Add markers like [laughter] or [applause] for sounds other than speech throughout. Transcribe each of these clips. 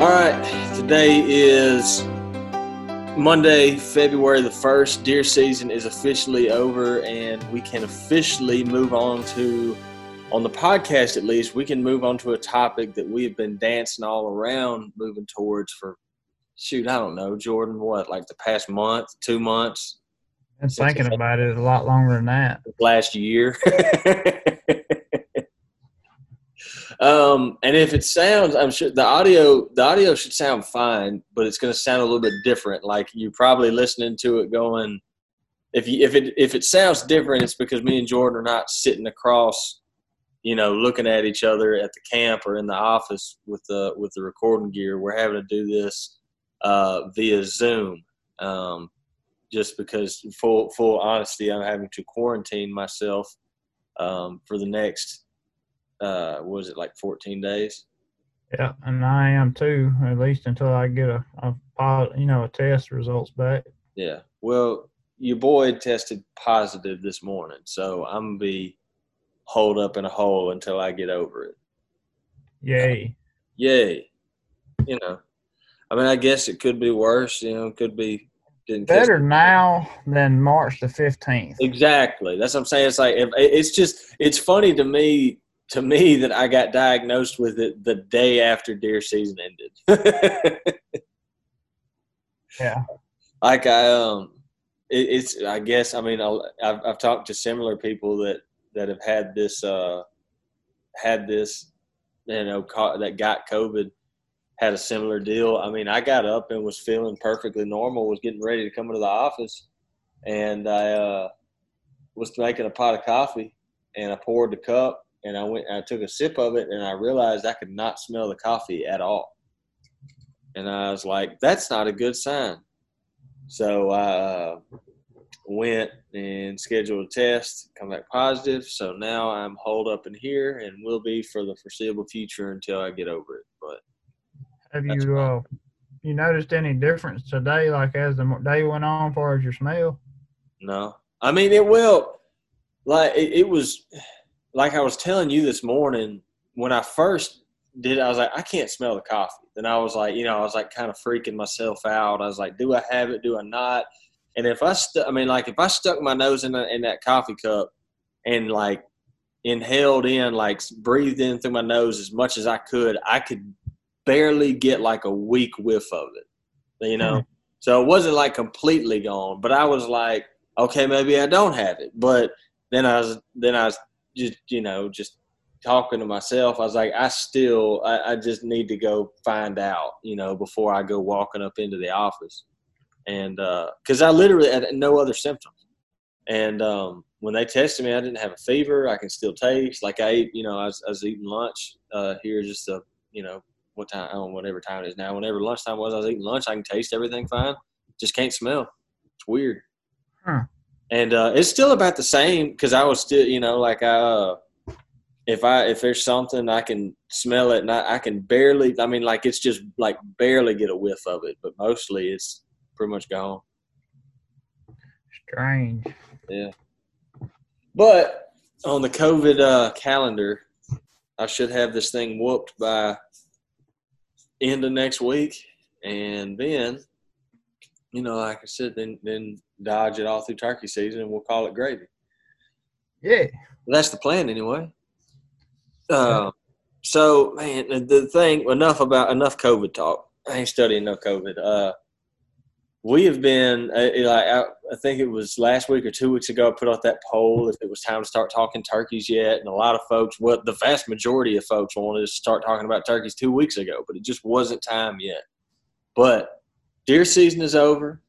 All right, today is Monday, February the 1st. Deer season is officially over, and we can officially move on to, on the podcast at least, we can move on to a topic that we have been dancing all around moving towards for, shoot, I don't know, Jordan, what, like the past month, two months? Been thinking about it a lot longer than that. Last year. [laughs] Um, and if it sounds, I'm sure the audio the audio should sound fine, but it's going to sound a little bit different. Like you're probably listening to it going. If you if it if it sounds different, it's because me and Jordan are not sitting across, you know, looking at each other at the camp or in the office with the with the recording gear. We're having to do this uh, via Zoom, um, just because full full honesty, I'm having to quarantine myself um, for the next uh, was it like 14 days? Yeah, and I am too, at least until I get a, a you know, a test results back. Yeah. Well, your boy tested positive this morning, so I'm gonna be holed up in a hole until I get over it. Yay. Yay. You know, I mean, I guess it could be worse. You know, it could be better now than March the 15th. Exactly. That's what I'm saying. It's like if, it's just it's funny to me to me that I got diagnosed with it the day after deer season ended. [laughs] yeah. Like I um, it, it's I guess I mean I've I've talked to similar people that that have had this uh had this you know that got COVID had a similar deal. I mean I got up and was feeling perfectly normal, was getting ready to come into the office, and I uh was making a pot of coffee and I poured the cup and I went I took a sip of it and I realized I could not smell the coffee at all. And I was like, that's not a good sign. So I uh, went and scheduled a test, come back positive. So now I'm holed up in here and will be for the foreseeable future until I get over it. But have you uh, you noticed any difference today, like as the day went on, as far as your smell? No, I mean it will. Like it, it was like I was telling you this morning, when I first did I was like, I can't smell the coffee. Then I was like, you know, I was like kind of freaking myself out. I was like, do I have it? Do I not? And if I, stu- I mean, like if I stuck my nose in, a, in that coffee cup and like inhaled in, like breathed in through my nose as much as I could, I could barely get like a weak whiff of it, you know? Mm-hmm. So it wasn't like completely gone, but I was like, okay, maybe I don't have it. But then I was, then I was just you know just talking to myself. I was like i still I, I, just need to go find out you know before i go walking up into the office. And because uh, i literally had no other symptoms. And um, when they tested me i didn't have a fever. I can still taste. Like i ate you know i was, I was eating lunch uh, here just a you know what time know whatever time it is now. Whenever lunchtime was i was eating lunch. I can taste everything fine. Just can't smell. It's weird. Huh and uh, it's still about the same because I was still, you know, like I, uh, if I if there's something I can smell it and I, I, can barely, I mean, like it's just like barely get a whiff of it, but mostly it's pretty much gone. Strange. Yeah. But on the COVID uh, calendar, I should have this thing whooped by end of next week, and then you know, like I said, then then dodge it all through turkey season, and we'll call it gravy. Yeah, well, that's the plan anyway. Uh, so, man, the thing enough about enough COVID talk. I ain't studying no COVID. Uh, we have been uh, like I, I, think it was last week or two weeks ago. I put out that poll if it was time to start talking turkeys yet, and a lot of folks, what well, the vast majority of folks wanted to start talking about turkeys two weeks ago, but it just wasn't time yet. But deer season is over.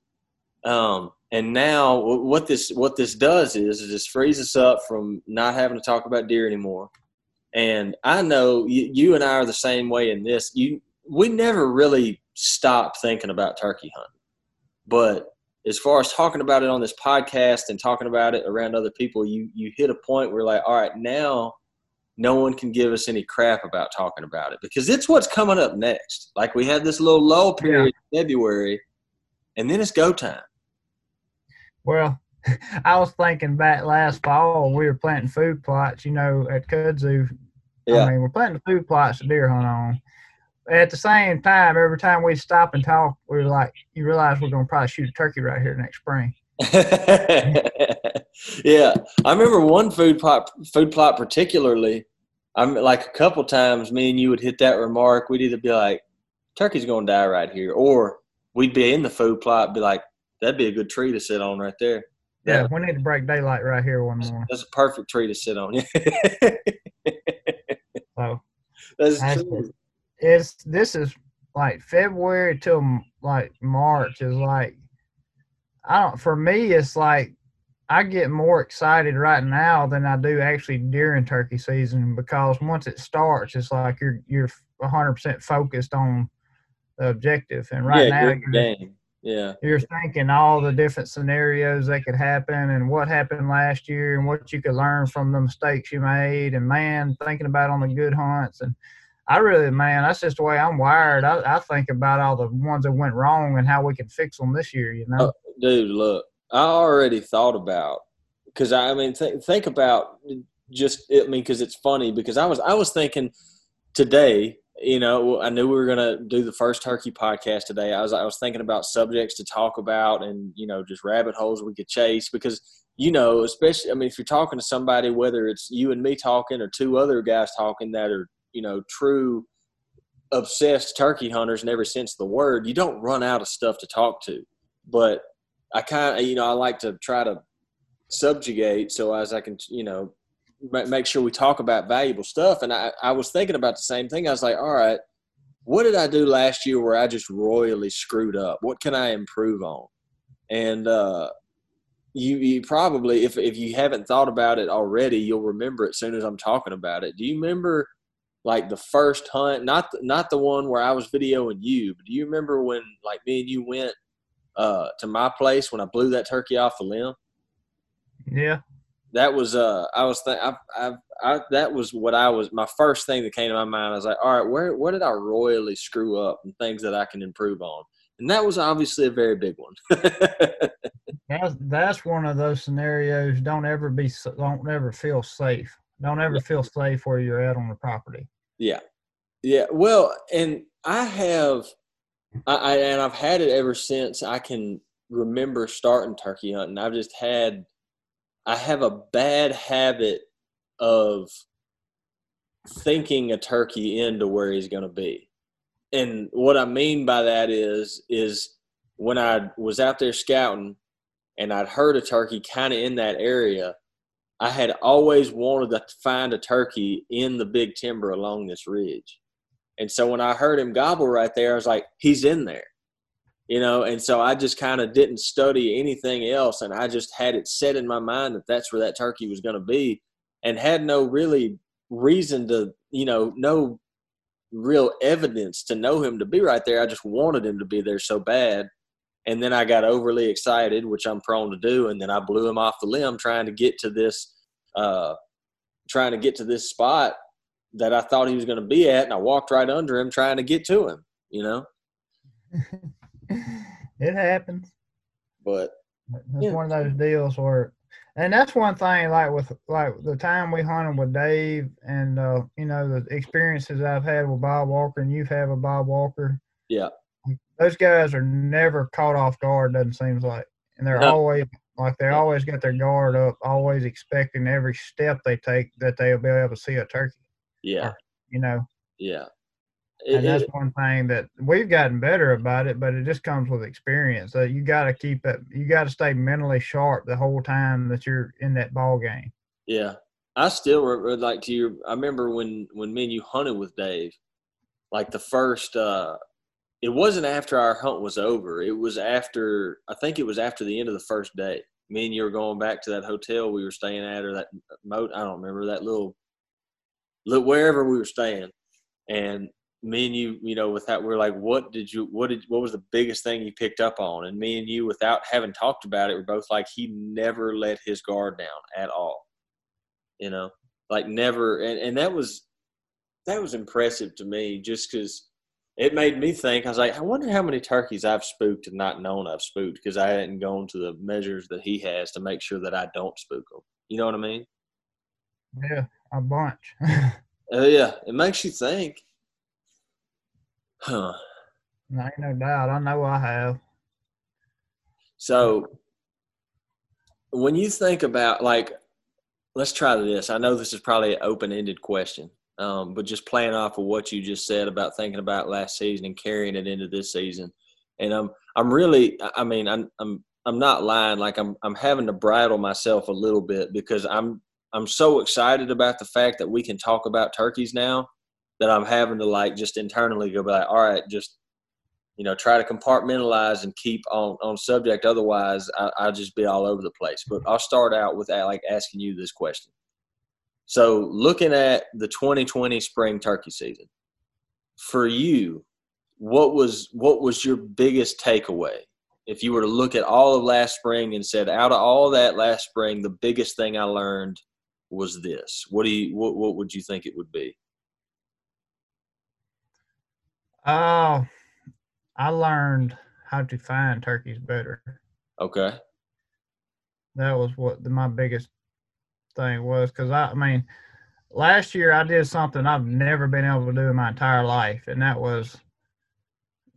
Um, and now what this what this does is, is this frees us up from not having to talk about deer anymore. And I know you, you and I are the same way in this. You we never really stop thinking about turkey hunting, but as far as talking about it on this podcast and talking about it around other people, you you hit a point where like, all right, now no one can give us any crap about talking about it because it's what's coming up next. Like we had this little lull period yeah. in February, and then it's go time. Well, [laughs] I was thinking back last fall, we were planting food plots, you know, at Kudzu. Yeah. I mean, we're planting food plots to deer hunt on. at the same time, every time we stop and talk, we're like, you realize we're gonna probably shoot a turkey right here next spring. [laughs] yeah, I remember one food plot, food plot particularly. I'm like a couple times, me and you would hit that remark. We'd either be like, "Turkey's gonna die right here," or we'd be in the food plot, be like, "That'd be a good tree to sit on right there." Yeah, we need to break daylight right here one more. That's a perfect tree to sit on. [laughs] so that's true. It's this is like February till like March is like I don't for me it's like I get more excited right now than I do actually during turkey season because once it starts it's like you're you're 100% focused on the objective and right yeah, now you're, game. Yeah. You're thinking all the different scenarios that could happen and what happened last year and what you could learn from the mistakes you made and man, thinking about on the good hunts and I really man, that's just the way I'm wired. I, I think about all the ones that went wrong and how we can fix them this year, you know. Uh, dude, look, I already thought about because I, I mean, th- think about just I mean, because it's funny because I was I was thinking today you know, I knew we were going to do the first turkey podcast today. I was I was thinking about subjects to talk about and you know just rabbit holes we could chase because you know, especially I mean, if you're talking to somebody, whether it's you and me talking or two other guys talking that are you know true obsessed turkey hunters in every sense of the word, you don't run out of stuff to talk to. But I kind of you know I like to try to subjugate so as I can you know make sure we talk about valuable stuff. And I, I was thinking about the same thing. I was like, all right, what did I do last year where I just royally screwed up? What can I improve on? And uh, you, you probably, if, if you haven't thought about it already, you'll remember it soon as I'm talking about it. Do you remember like the first hunt, not, not the one where I was videoing you, but do you remember when like me and you went uh, to my place when I blew that turkey off the limb? Yeah that was uh I was th- I, I, I that was what I was my first thing that came to my mind. I was like, all right, where where did I royally screw up and things that I can improve on? And that was obviously a very big one. [laughs] that's that's one of those scenarios. Don't ever be don't ever feel safe. Don't ever yeah. feel safe where you're at on the property. Yeah, yeah. Well, and I have, I, I and I've had it ever since I can remember starting turkey hunting. I've just had I have a bad habit of thinking a turkey into where he's going to be. And what I mean by that is is when I was out there scouting and I'd heard a turkey kind of in that area, I had always wanted to find a turkey in the big timber along this ridge. And so when I heard him gobble right there, I was like, he's in there you know and so i just kind of didn't study anything else and i just had it set in my mind that that's where that turkey was going to be and had no really reason to you know no real evidence to know him to be right there. I just wanted him to be there so bad and then i got overly excited which i'm prone to do and then i blew him off the limb trying to get to this uh trying to get to this spot that i thought he was going to be at and i walked right under him trying to get to him you know [laughs] [laughs] it happens. But it's yeah. one of those deals where, and that's one thing. Like with like the time we hunted with Dave, and uh, you know the experiences I've had with Bob Walker, and you've had with Bob Walker. Yeah, those guys are never caught off guard. Doesn't seem like, and they're no. always like they always got their guard up, always expecting every step they take that they'll be able to see a turkey. Yeah, or, you know. Yeah, and that's one thing that we've gotten better about it, but it just comes with experience. So you got to keep it. You got to stay mentally sharp the whole time that you're in that ball game. Yeah, I still would like to. Your, I remember when when me and you hunted with Dave, like the first. uh It wasn't after our hunt was over. It was after. I think it was after the end of the first day. Me and you were going back to that hotel we were staying at, or that moat. I don't remember that little, little wherever we were staying, and me and you, you know, with that, we're like, what did you, what did, what was the biggest thing you picked up on? And me and you, without having talked about it, we're both like, he never let his guard down at all. You know, like never. And, and that was, that was impressive to me just because it made me think. I was like, I wonder how many turkeys I've spooked and not known I've spooked because I hadn't gone to the measures that he has to make sure that I don't spook them. You know what I mean? Yeah, a bunch. uh, yeah, it makes you think Huh. No, ain't no doubt. I know I have. So when you think about like, let's try this. I know this is probably an open-ended question, um, but just playing off of what you just said about thinking about last season and carrying it into this season, and I'm I'm really I mean I'm I'm I'm not lying. Like I'm I'm having to bridle myself a little bit because I'm I'm so excited about the fact that we can talk about turkeys now that I'm having to like just internally go be like, all right, just you know, try to compartmentalize and keep on on subject. Otherwise, I, I'll just be all over the place. But I'll start out with like asking you this question. So, looking at the 2020 spring turkey season, for you, what was what was your biggest takeaway? If you were to look at all of last spring and said, out of all that last spring, the biggest thing I learned was this. What do you what what would you think it would be? Oh, I learned how to find turkeys better. Okay. That was what the, my biggest thing was because I, I mean, last year I did something I've never been able to do in my entire life, and that was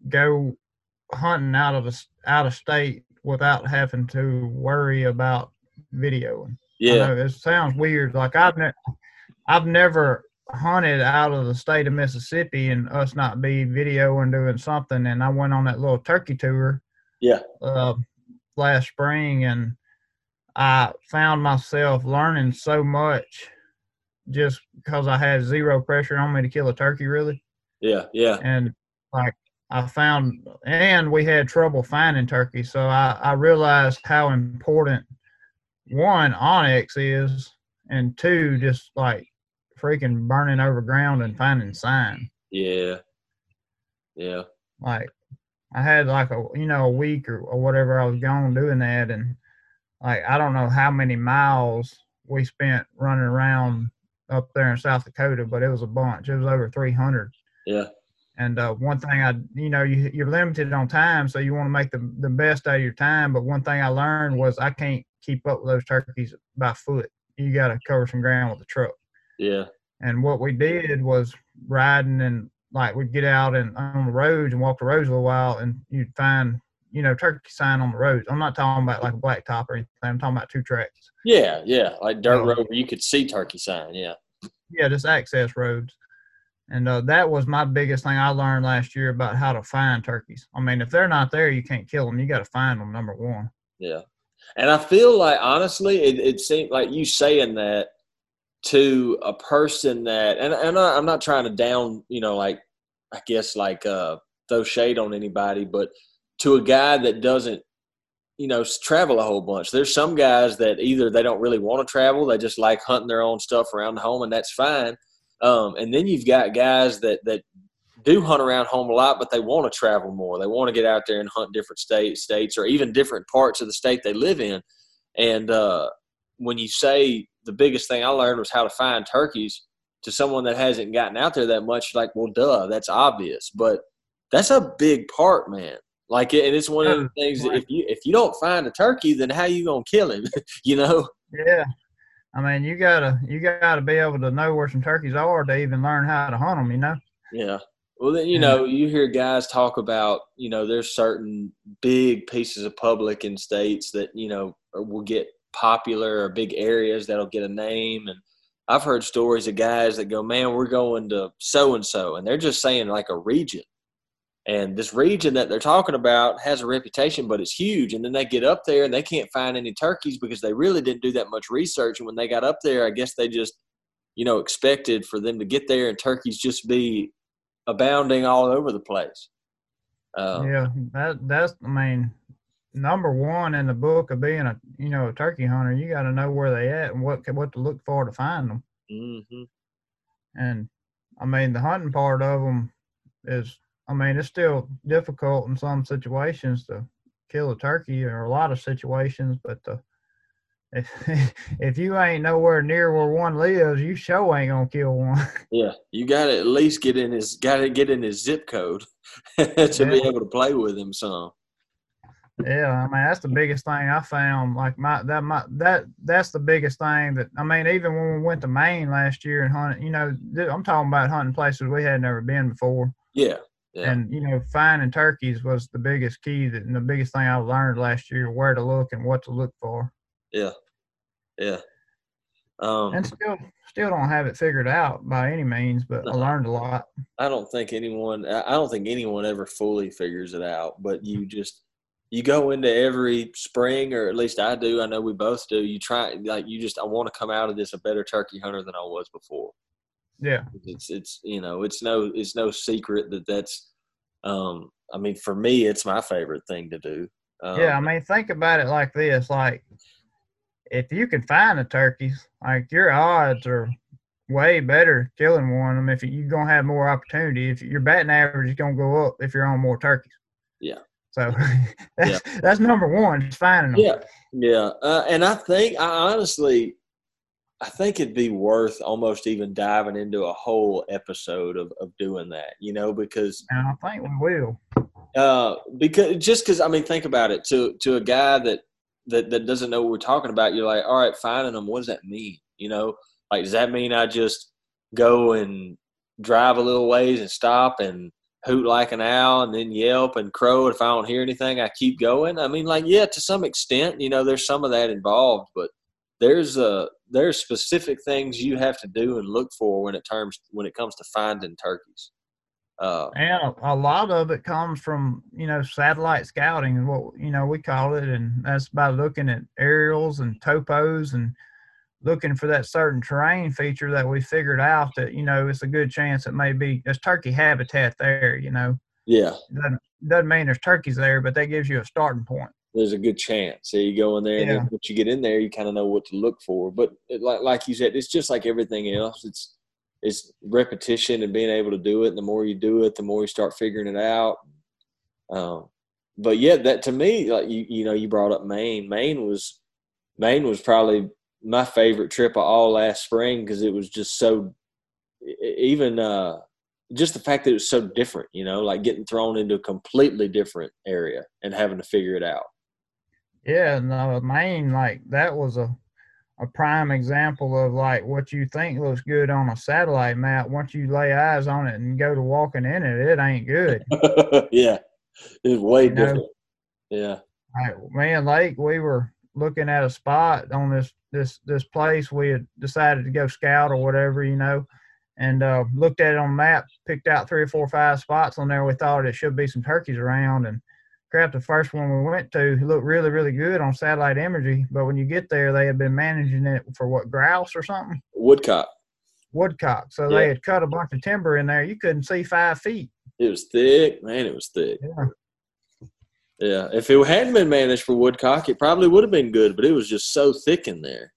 go hunting out of the out of state without having to worry about videoing. Yeah, it sounds weird. Like I've ne- I've never hunted out of the state of Mississippi and us not be videoing doing something. And I went on that little turkey tour. Yeah. Uh, last spring, and I found myself learning so much just because I had zero pressure on me to kill a turkey, really. Yeah, yeah. And like I found, and we had trouble finding turkey, so I, I realized how important one onX is, and two just like freaking burning over ground and finding sign. Yeah. Yeah. Like I had like a you know a week or, or whatever I was gone doing that, and like I don't know how many miles we spent running around up there in South Dakota, but it was a bunch. It was over 300. Yeah. And uh, one thing I, you know, you, you're limited on time, so you want to make the, the best out of your time. But one thing I learned was I can't keep up with those turkeys by foot. You got to cover some ground with the truck. Yeah. And what we did was riding and like we'd get out and on the roads and walk the roads a little while and you'd find, you know, turkey sign on the roads. I'm not talking about like a black top or anything. I'm talking about two tracks. Yeah, yeah. Like dirt road where you could see turkey sign, yeah. Yeah, just access roads. And uh, that was my biggest thing I learned last year about how to find turkeys. I mean, if they're not there, you can't kill them. You got to find them, number one. Yeah. And I feel like, honestly, it, it seemed like you saying that to a person that and, and I, am not trying to down you know like i guess like uh throw shade on anybody but to a guy that doesn't you know travel a whole bunch there's some guys that either they don't really want to travel they just like hunting their own stuff around the home and that's fine um, and then you've got guys that that do hunt around home a lot but they want to travel more they want to get out there and hunt different states states or even different parts of the state they live in and uh, when you say the biggest thing I learned was how to find turkeys to someone that hasn't gotten out there that much. Like, well, duh, that's obvious, but that's a big part, man. Like, and it's one of the things that if you if you don't find a turkey, then how you gonna kill him? [laughs] you know? Yeah. I mean, you gotta you gotta be able to know where some turkeys are to even learn how to hunt them. You know? Yeah. Well, then you know you hear guys talk about you know there's certain big pieces of public in states that you know will get popular or big areas that'll get a name. And I've heard stories of guys that go, man, we're going to so and so. And they're just saying like a region. And this region that they're talking about has a reputation, but it's huge. And then they get up there and they can't find any turkeys because they really didn't do that much research. And when they got up there, I guess they just, you know, expected for them to get there and turkeys just be abounding all over the place. Um, yeah, that that's I mean number one in the book of being a you know a turkey hunter, you got to know where they at and what what to look for to find them. Mm-hmm. And I mean, the hunting part of them is, I mean, it's still difficult in some situations to kill a turkey, or a lot of situations. But the, if [laughs] if you ain't nowhere near where one lives, you sure ain't gonna kill one. [laughs] Yeah, you got to at least get in his got to get in his zip code [laughs] to yeah. be able to play with him some. Yeah, I mean that's the biggest thing I found. Like my that my that that's the biggest thing that I mean. Even when we went to Maine last year and hunted, you know, I'm talking about hunting places we had never been before. Yeah. Yeah. And you know, finding turkeys was the biggest key that, and the biggest thing I learned last year where to look and what to look for. Yeah. Yeah. Um, And still, still don't have it figured out by any means, but I learned a lot. I don't think anyone I don't think anyone ever fully figures it out, but you just you go into every spring or at least I do, I know we both do. You try like you just I want to come out of this a better turkey hunter than I was before. Yeah, It's it's you know, it's no it's no secret that that's um I mean for me it's my favorite thing to do. Um, yeah. I mean, think about it like this: like, if you can find the turkeys, like your odds are way better killing one of them if you're gonna have more opportunity. If your batting average is gonna go up if you're on more turkeys. Yeah. So [laughs] that's that's number one, finding them. Yeah, yeah, uh, and I think I honestly, I think it'd be worth almost even diving into a whole episode of, of doing that. You know, because And I think we will. uh, because just because I mean, think about it. To to a guy that that that doesn't know what we're talking about, you're like, all right, finding them. What does that mean? You know, like does that mean I just go and drive a little ways and stop and hoot like an owl and then yelp and crow if I don't hear anything I keep going I mean like yeah to some extent you know there's some of that involved but there's uh there's specific things you have to do and look for when it terms when it comes to finding turkeys uh And a, a lot of it comes from, you know, satellite scouting and what, you know, we call it. And that's by looking at aerials and topos and looking for that certain terrain feature that we figured out that, you know, it's a good chance it may be, there's turkey habitat there, you know. yeah Doesn't, doesn't mean there's turkeys there, but that gives you a starting point. there's a good chance. So you go in there, Yeah. then once you get in there, you kind of know what to look for. But it, like like you said, it's just like everything else. It's it's repetition and being able to do it. And the more you do it, the more you start figuring it out. Um, but yeah, that to me, like you you know, you brought up Maine. Maine was Maine was probably my favorite trip of all last spring because it was just so even uh just the fact that it was so different, you know, like getting thrown into a completely different area and having to figure it out. Yeah, no, Maine, like that was a a prime example of like what you think looks good on a satellite map. Once you lay eyes on it and go to walking in it, it ain't good. [laughs] yeah, it's way You know? different. Yeah, man, Like me and Lake, we were looking at a spot on this this this place. We had decided to go scout or whatever, you know, and uh, looked at it on the map, picked out three or four or five spots on there. We thought it should be some turkeys around, and crap, the first one we went to looked really really good on satellite imagery. But when you get there, they had been managing it for what grouse or something, woodcock. woodcock. So Yeah. they had cut a bunch of timber in there. You couldn't see five feet. It was thick, man. It was thick. Yeah. Yeah, if it hadn't been managed for woodcock, it probably would have been good. But it was just so thick in there.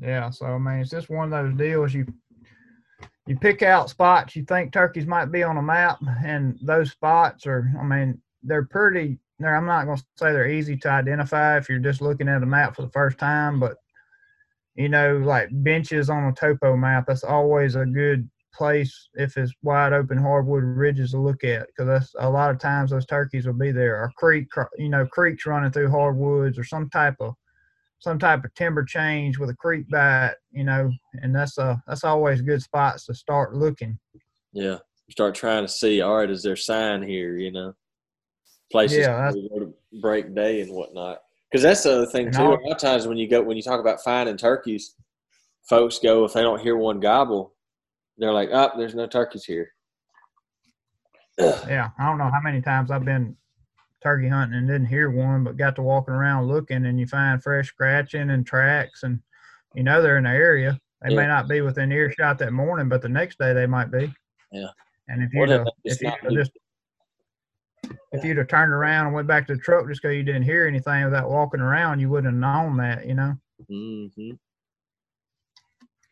Yeah, so I mean, it's just one of those deals. You you pick out spots you think turkeys might be on a map, and those spots are, I mean, they're pretty. They're, I'm not going to say they're easy to identify if you're just looking at a map for the first time, but you know, like benches on a topo map, that's always a good place if it's wide open hardwood ridges to look at because that's a lot of times those turkeys will be there or creek you know creeks running through hardwoods or some type of some type of timber change with a creek bite you know and that's uh that's always good spots to start looking Yeah, start trying to see. All right, is there sign here? You know, places Yeah, where you go to break day and whatnot. Because that's the other thing too. A lot of times when you go when you talk about finding turkeys, folks go if they don't hear one gobble, they're like, "Up, there's no turkeys here." yeah i don't know how many times i've been turkey hunting and didn't hear one but got to walking around looking and you find fresh scratching and tracks and you know they're in the area they may not be within earshot that morning but the next day they might be Yeah. and if you'd have, if you'd be. just if you'd have turned around and went back to the truck just because you didn't hear anything without walking around you wouldn't have known that you know Mm-hmm.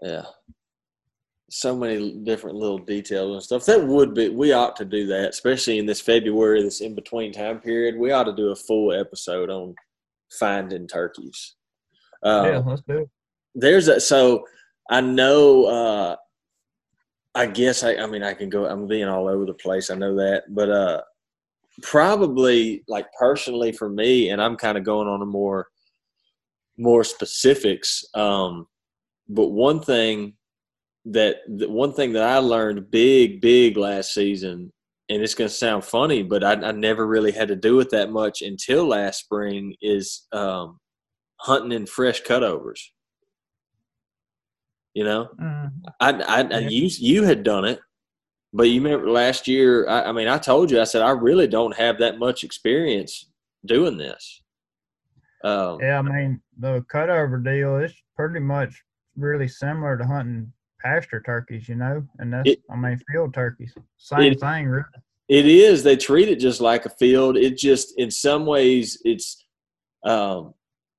Yeah. So many different little details and stuff. That would be, we ought to do that, especially in this February, this in between time period. We ought to do a full episode on finding turkeys. Uh, yeah let's do it there's a, so I know, uh, I guess I, I mean, I can go, I'm being all over the place. I know that, but, uh, probably like personally for me, and I'm kind of going on a more, more specifics. Um, but one thing that the one thing that I learned big, big last season, and it's going to sound funny, but I, I, never really had to do it that much until last spring, is um, hunting in fresh cutovers. You know, mm. I, I, I, you you had done it, but you remember last year. I, I mean, I told you, I said I really don't have that much experience doing this. Um, yeah, I mean the cutover deal is pretty much really similar to hunting pasture turkeys, you know, and that's it, I mean field turkeys, same it, thing. Really. It is. They treat it just like a field. It just in some ways it's um,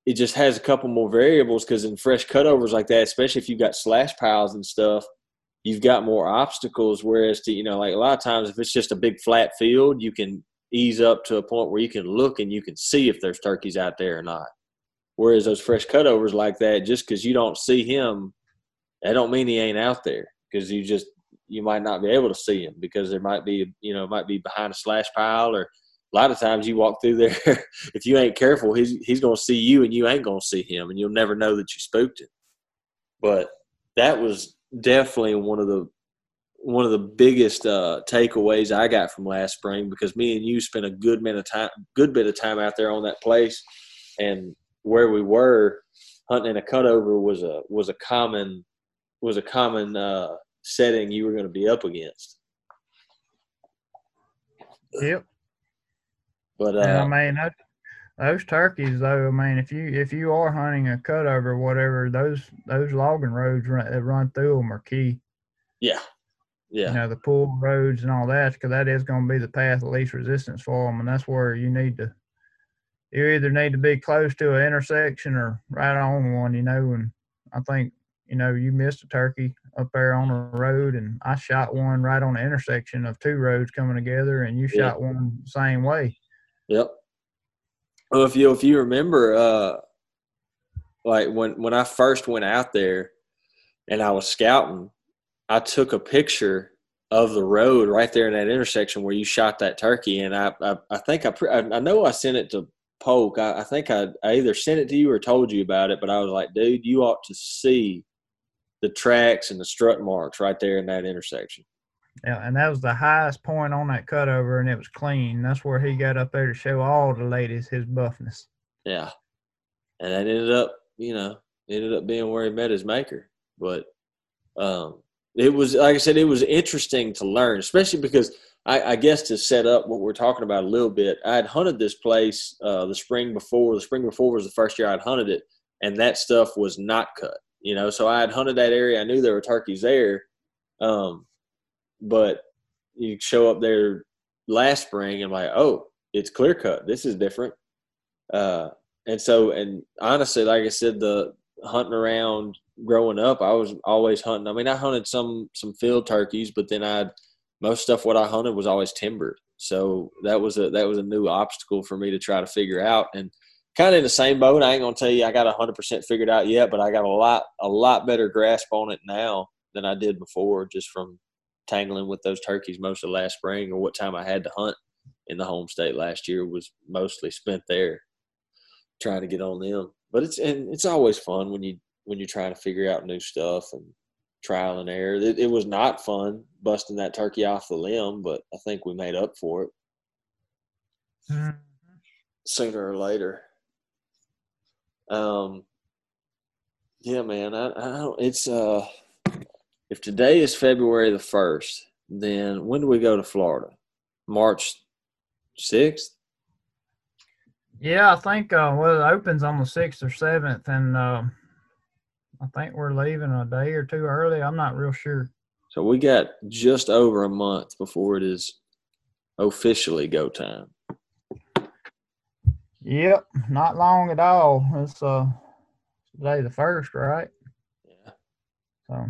it just has a couple more variables because in fresh cutovers like that, especially if you've got slash piles and stuff, you've got more obstacles. Whereas to you know, like a lot of times, if it's just a big flat field, you can ease up to a point where you can look and you can see if there's turkeys out there or not. Whereas those fresh cutovers like that, just because you don't see him, that don't mean he ain't out there because you just you might not be able to see him because there might be you know might be behind a slash pile or a lot of times you walk through there, [laughs] if you ain't careful, he's he's gonna see you and you ain't gonna see him, and you'll never know that you spooked him. But that was definitely one of the one of the biggest uh, takeaways I got from last spring because me and you spent a good bit of time, good bit of time out there on that place, and where we were hunting in a cutover was a was a common was a common uh, setting you were going to be up against. Yep. But uh, and I mean, that, those turkeys, though, I mean, if you if you are hunting a cutover or whatever, those those logging roads run, that run through them are key. Yeah, yeah. You know the pool roads and all that, because that is going to be the path of least resistance for them, and that's where you need to. You either need to be close to an intersection or right on one, you know. And I think you know you missed a turkey up there on a road, and I shot one right on the intersection of two roads coming together, and you yeah. shot one the same way. Yep. Well, if you if you remember, uh, like when when I first went out there, and I was scouting, I took a picture of the road right there in that intersection where you shot that turkey, and I I, I think I, I know I sent it to Polk. I, I think I, I either sent it to you or told you about it, but I was like, dude, you ought to see the tracks and the strut marks right there in that intersection. Yeah, and that was the highest point on that cutover, and it was clean. That's where he got up there to show all the ladies his buffness. Yeah, and that ended up, you know, ended up being where he met his maker. But um, it was, like I said, it was interesting to learn, especially because I, I, guess to set up what we're talking about a little bit, I had hunted this place uh, the spring before. The spring before was the first year I'd hunted it, and that stuff was not cut. You know, so I had hunted that area. I knew there were turkeys there. Um, but you show up there last spring and like, oh, it's clear cut. This is different. Uh, and so, and honestly, like I said, the hunting around growing up, I was always hunting. I mean, I hunted some some field turkeys, but then I'd most stuff what I hunted was always timbered. So that was a that was a new obstacle for me to try to figure out. And kind of in the same boat. I ain't gonna tell you I got hundred percent figured out yet, but I got a lot a lot better grasp on it now than I did before, just from tangling with those turkeys most of last spring or what time I had to hunt in the home state last year was mostly spent there trying to get on them. But it's and it's always fun when you when you're trying to figure out new stuff and trial and error. It, it was not fun busting that turkey off the limb, but I think we made up for it mm-hmm. sooner or later. Um, yeah, man, I, I don't. It's uh, if today is February the 1st, then when do we go to Florida? March 6th? Yeah, I think uh, well, it opens on the 6th or 7th, and uh, I think we're leaving a day or two early. I'm not real sure. So we got just over a month before it is officially go time. Yep, not long at all. It's uh today the first, right? Yeah. So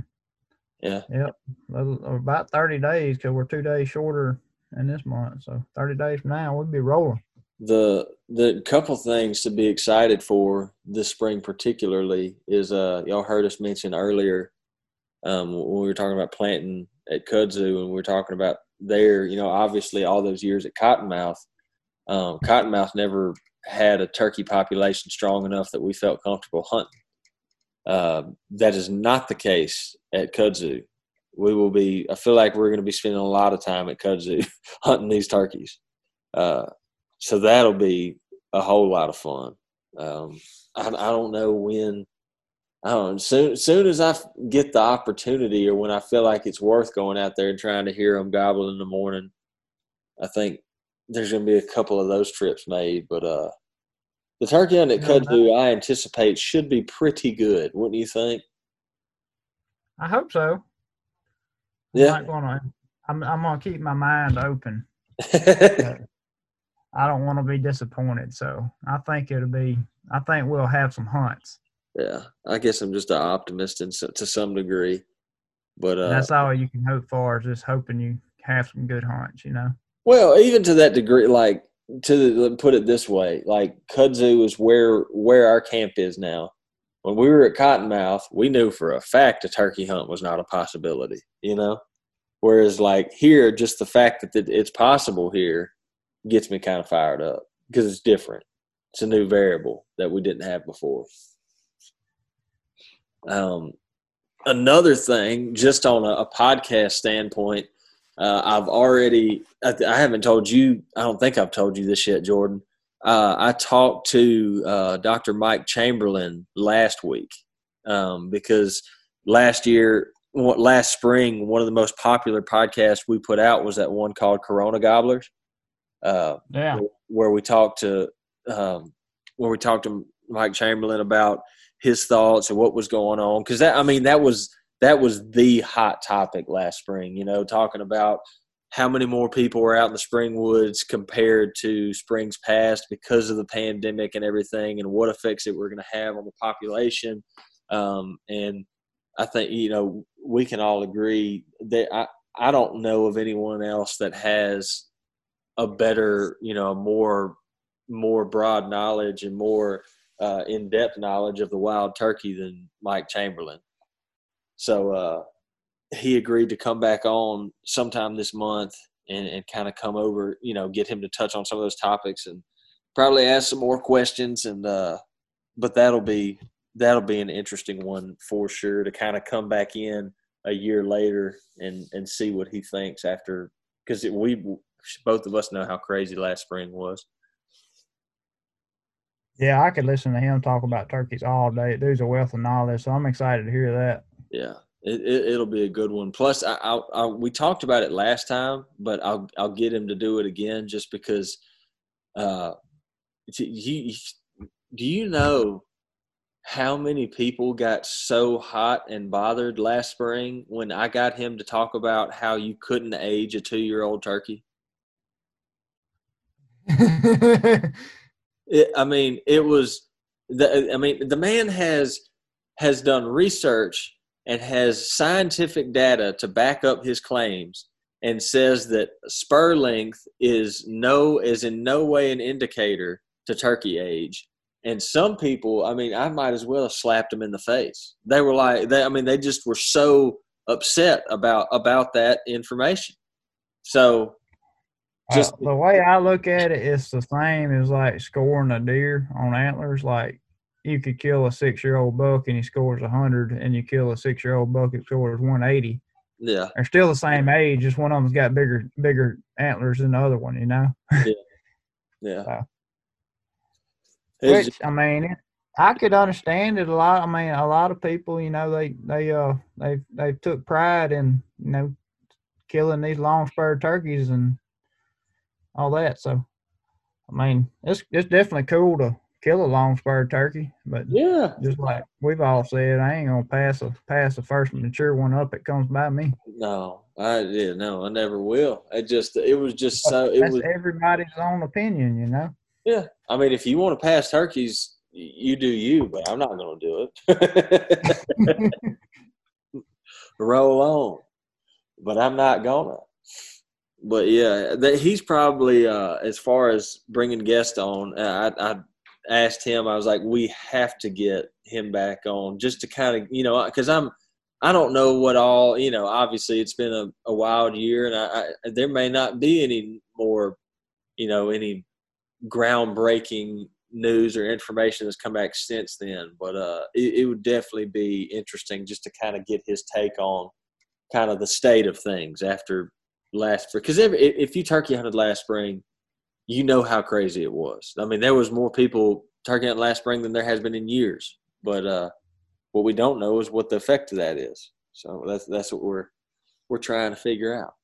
yeah. Yep. About 30 days because we're two days shorter in this month. So 30 days from now, we'd be rolling. The the couple things to be excited for this spring, particularly, is uh y'all heard us mention earlier um, when we were talking about planting at Kudzu and we were talking about there, you know, obviously all those years at Cottonmouth, um, Cottonmouth never had a turkey population strong enough that we felt comfortable hunting. Uh, that is not the case at kudzu. We will be. I feel like we're going to be spending a lot of time at kudzu [laughs] hunting these turkeys. Uh, so that'll be a whole lot of fun. Um, I, I don't know when. I don't. Soon, soon as I get the opportunity, or when I feel like it's worth going out there and trying to hear them gobble in the morning, I think there's going to be a couple of those trips made. But uh, the turkey hunt at Kudzu, I anticipate should be pretty good, wouldn't you think? I hope so. Yeah. I'm, gonna, I'm, I'm gonna keep my mind open. [laughs] I don't want to be disappointed. So I think it'll be. I think we'll have some hunts. Yeah, I guess I'm just an optimist in, to some degree, but uh, that's all you can hope for is just hoping you have some good hunts. You know. Well, even to that degree, like to put it this way, like Kudzu is where where our camp is now. When we were at Cottonmouth, we knew for a fact a turkey hunt was not a possibility. You know, whereas like here, just the fact that it's possible here gets me kind of fired up because it's different. It's a new variable that we didn't have before. Um, another thing, just on a, a podcast standpoint, uh, I've already, I, I, haven't told you, I don't think I've told you this yet, Jordan. Uh, I talked to uh, Dr. Mike Chamberlain last week um, because last year, last spring, one of the most popular podcasts we put out was that one called Corona Gobblers. Uh, yeah. Where we talked to, um, where we talked to Mike Chamberlain about his thoughts and what was going on. Cause that, I mean, that was, that was the hot topic last spring, you know, talking about how many more people were out in the spring woods compared to springs past because of the pandemic and everything and what effects it were going to have on the population. Um, and I think, you know, we can all agree that I, I don't know of anyone else that has a better, you know, a more, more broad knowledge and more uh, in-depth knowledge of the wild turkey than Mike Chamberlain. So uh, he agreed to come back on sometime this month and, and kind of come over, you know, get him to touch on some of those topics and probably ask some more questions. And uh, but that'll be that'll be an interesting one for sure to kind of come back in a year later and and see what he thinks after because we both of us know how crazy last spring was. Yeah, I could listen to him talk about turkeys all day. There's a wealth of knowledge, so I'm excited to hear that. Yeah, it, it will be a good one. Plus, I, I, I, we talked about it last time, but I'll I'll get him to do it again just because. Uh, he, do you know how many people got so hot and bothered last spring when I got him to talk about how you couldn't age a two year old turkey? [laughs] it, I mean, it was the. I mean, the man has has done research and has scientific data to back up his claims and says that spur length is no is in no way an indicator to turkey age. And some people i mean i might as well have slapped them in the face. They were like they i mean they just were so upset about about that information. So just uh, the way i look at it it's the same as like scoring a deer on antlers like you could kill a six year old buck and he scores 100 and you kill a six year old buck and scores 180 yeah. They're still the same age just one of them's got bigger bigger antlers than the other one you know? [laughs] Yeah. Yeah. So, which i mean i could understand it a lot i mean a lot of people you know they they uh they they took pride in you know killing these long spurred turkeys and all that so i mean it's it's definitely cool to kill a long spurred turkey. But yeah, just like we've all said, I ain't gonna pass a pass the first mature one up that comes by me. No, I yeah, no, I never will. It just it was just so it That's was everybody's own opinion, you know. Yeah, I mean, if you want to pass turkeys, you do you, but I'm not gonna do it. [laughs] [laughs] Roll on, but I'm not gonna. But yeah, that he's probably uh, as far as bringing guests on. I, I asked him, I was like, we have to get him back on just to kind of, you know, because I'm, I don't know what all, you know, obviously it's been a, a wild year and I, I, there may not be any more, you know, any groundbreaking news or information that's come back since then, but uh, it, it would definitely be interesting just to kind of get his take on kind of the state of things after last. Because if you turkey hunted last spring, you know how crazy it was. I mean, there was more people turkey hunting last spring than there has been in years. But uh, what we don't know is what the effect of that is. So that's that's what we're we're trying to figure out.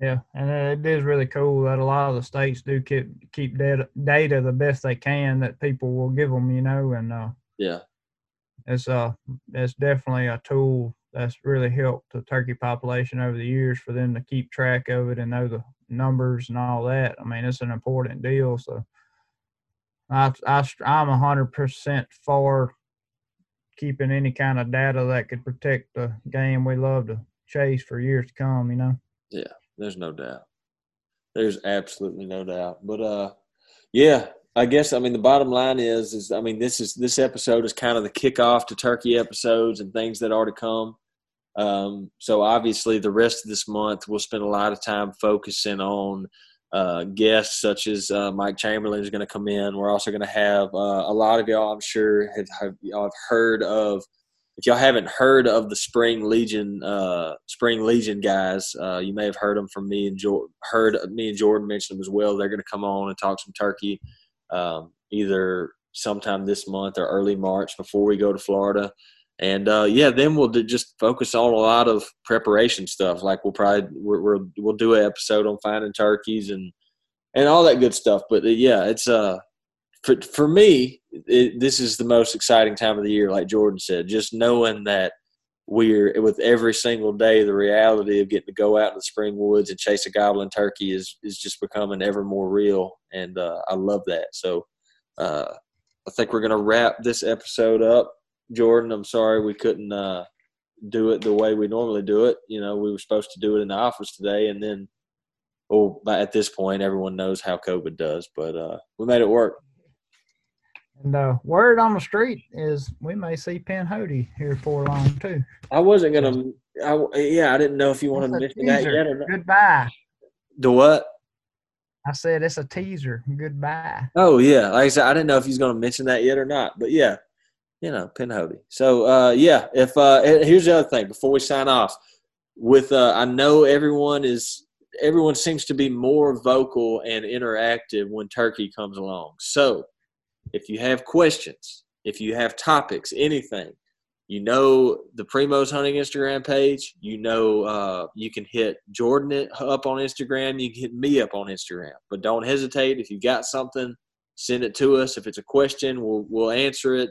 Yeah, and it is really cool that a lot of the states do keep keep data, data the best they can that people will give them, you know, and uh, yeah, it's uh it's definitely a tool that's really helped the turkey population over the years for them to keep track of it and know the numbers and all that. I mean, it's an important deal. So I, I I'm a hundred percent for keeping any kind of data that could protect the game we love to chase for years to come. You know. Yeah, there's no doubt. There's absolutely no doubt. But uh, yeah, I guess I mean the bottom line is is I mean this is this episode is kind of the kickoff to turkey episodes and things that are to come. Um, so obviously, the rest of this month we'll spend a lot of time focusing on uh, guests such as uh, Mike Chamberlain is going to come in. We're also going to have uh, a lot of y'all, I'm sure, have, have y'all have heard of. If y'all haven't heard of the Spring Legion, uh, Spring Legion guys, uh, you may have heard them from me and jo- heard me and Jordan mention them as well. They're going to come on and talk some turkey, um, either sometime this month or early March before we go to Florida and uh, yeah, then we'll do, just focus on a lot of preparation stuff. Like we'll probably we will we'll do an episode on finding turkeys and and all that good stuff. But uh, yeah, it's uh for for me, it, this is the most exciting time of the year. Like Jordan said, just knowing that we're with every single day, the reality of getting to go out in the spring woods and chase a goblin turkey is is just becoming ever more real, and uh, I love that. So. Uh, I think we're to wrap this episode up. Jordan, I'm sorry we couldn't uh, do it the way we normally do it. You know, we were supposed to do it in the office today, and then, oh, at this point, everyone knows how COVID does, but uh, we made it work. And uh, word on the street is we may see Penn Hody here for long too. I wasn't gonna. I, yeah, I didn't know if you wanted to mention that yet or not. Goodbye. The what? I said it's a teaser. Goodbye. Oh yeah, like I said, I didn't know if he's going to mention that yet or not. But yeah, you know, Penn Hody. So uh, yeah, if uh, here's the other thing before we sign off, with uh, I know everyone is everyone seems to be more vocal and interactive when Turkey comes along. So if you have questions, if you have topics, anything, you know the Primos Hunting Instagram page. You know uh, you can hit Jordan up on Instagram. You can hit me up on Instagram. But don't hesitate. If you got something, send it to us. If it's a question, we'll we'll answer it.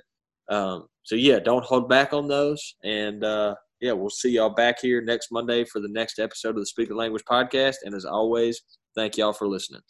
Um, so yeah, don't hold back on those. And uh, yeah, we'll see y'all back here next Monday for the next episode of the Speak the Language podcast. And as always, thank y'all for listening.